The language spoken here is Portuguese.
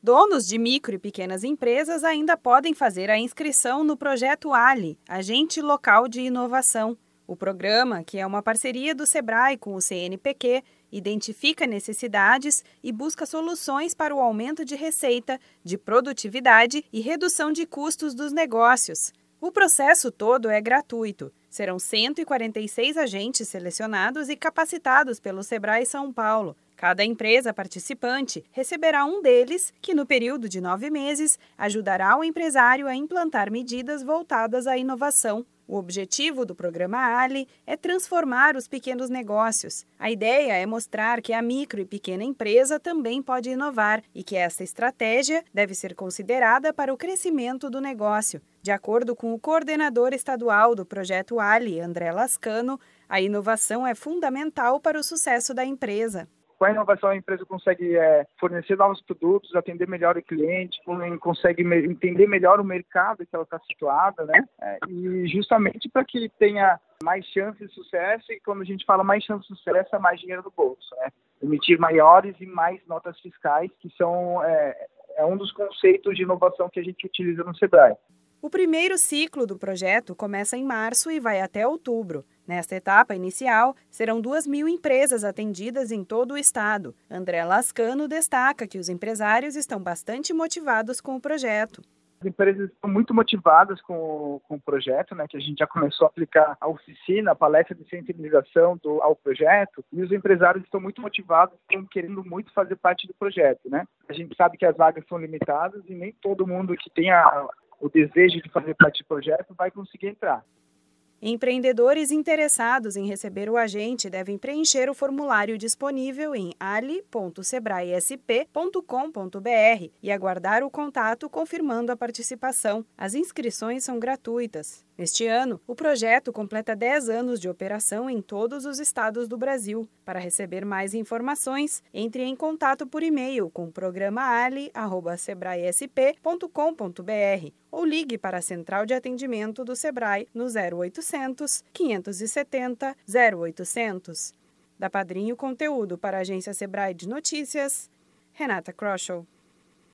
Donos de micro e pequenas empresas ainda podem fazer a inscrição no projeto Ali, Agente Local de Inovação. O programa, que é uma parceria do Sebrae com o CNPq, identifica necessidades e busca soluções para o aumento de receita, de produtividade e redução de custos dos negócios. O processo todo é gratuito. Serão 146 agentes selecionados e capacitados pelo Sebrae São Paulo. Cada empresa participante receberá um deles, que no período de nove meses ajudará o empresário a implantar medidas voltadas à inovação. O objetivo do programa Ali é transformar os pequenos negócios. A ideia é mostrar que a micro e pequena empresa também pode inovar e que essa estratégia deve ser considerada para o crescimento do negócio. De acordo com o coordenador estadual do projeto Ali, André Lascano, a inovação é fundamental para o sucesso da empresa com a inovação a empresa consegue é, fornecer novos produtos, atender melhor o cliente, consegue entender melhor o mercado que ela está situada, né? É, e justamente para que tenha mais chances de sucesso e quando a gente fala mais chances de sucesso é mais dinheiro no bolso, né? Emitir maiores e mais notas fiscais, que são é, é um dos conceitos de inovação que a gente utiliza no Sebrae. O primeiro ciclo do projeto começa em março e vai até outubro. Nesta etapa inicial, serão duas mil empresas atendidas em todo o estado. André Lascano destaca que os empresários estão bastante motivados com o projeto. As empresas estão muito motivadas com, com o projeto, né, que a gente já começou a aplicar a oficina, a palestra de sensibilização do, ao projeto, e os empresários estão muito motivados, estão querendo muito fazer parte do projeto. Né? A gente sabe que as vagas são limitadas e nem todo mundo que tem a, o desejo de fazer parte do projeto vai conseguir entrar. Empreendedores interessados em receber o agente devem preencher o formulário disponível em ali.sebraesp.com.br e aguardar o contato confirmando a participação. As inscrições são gratuitas. Neste ano, o projeto completa 10 anos de operação em todos os estados do Brasil. Para receber mais informações, entre em contato por e-mail com o programa ali@sebraesp.com.br ou ligue para a central de atendimento do Sebrae no 0800 570 0800. Da Padrinho Conteúdo para a agência Sebrae de Notícias, Renata Kroschel.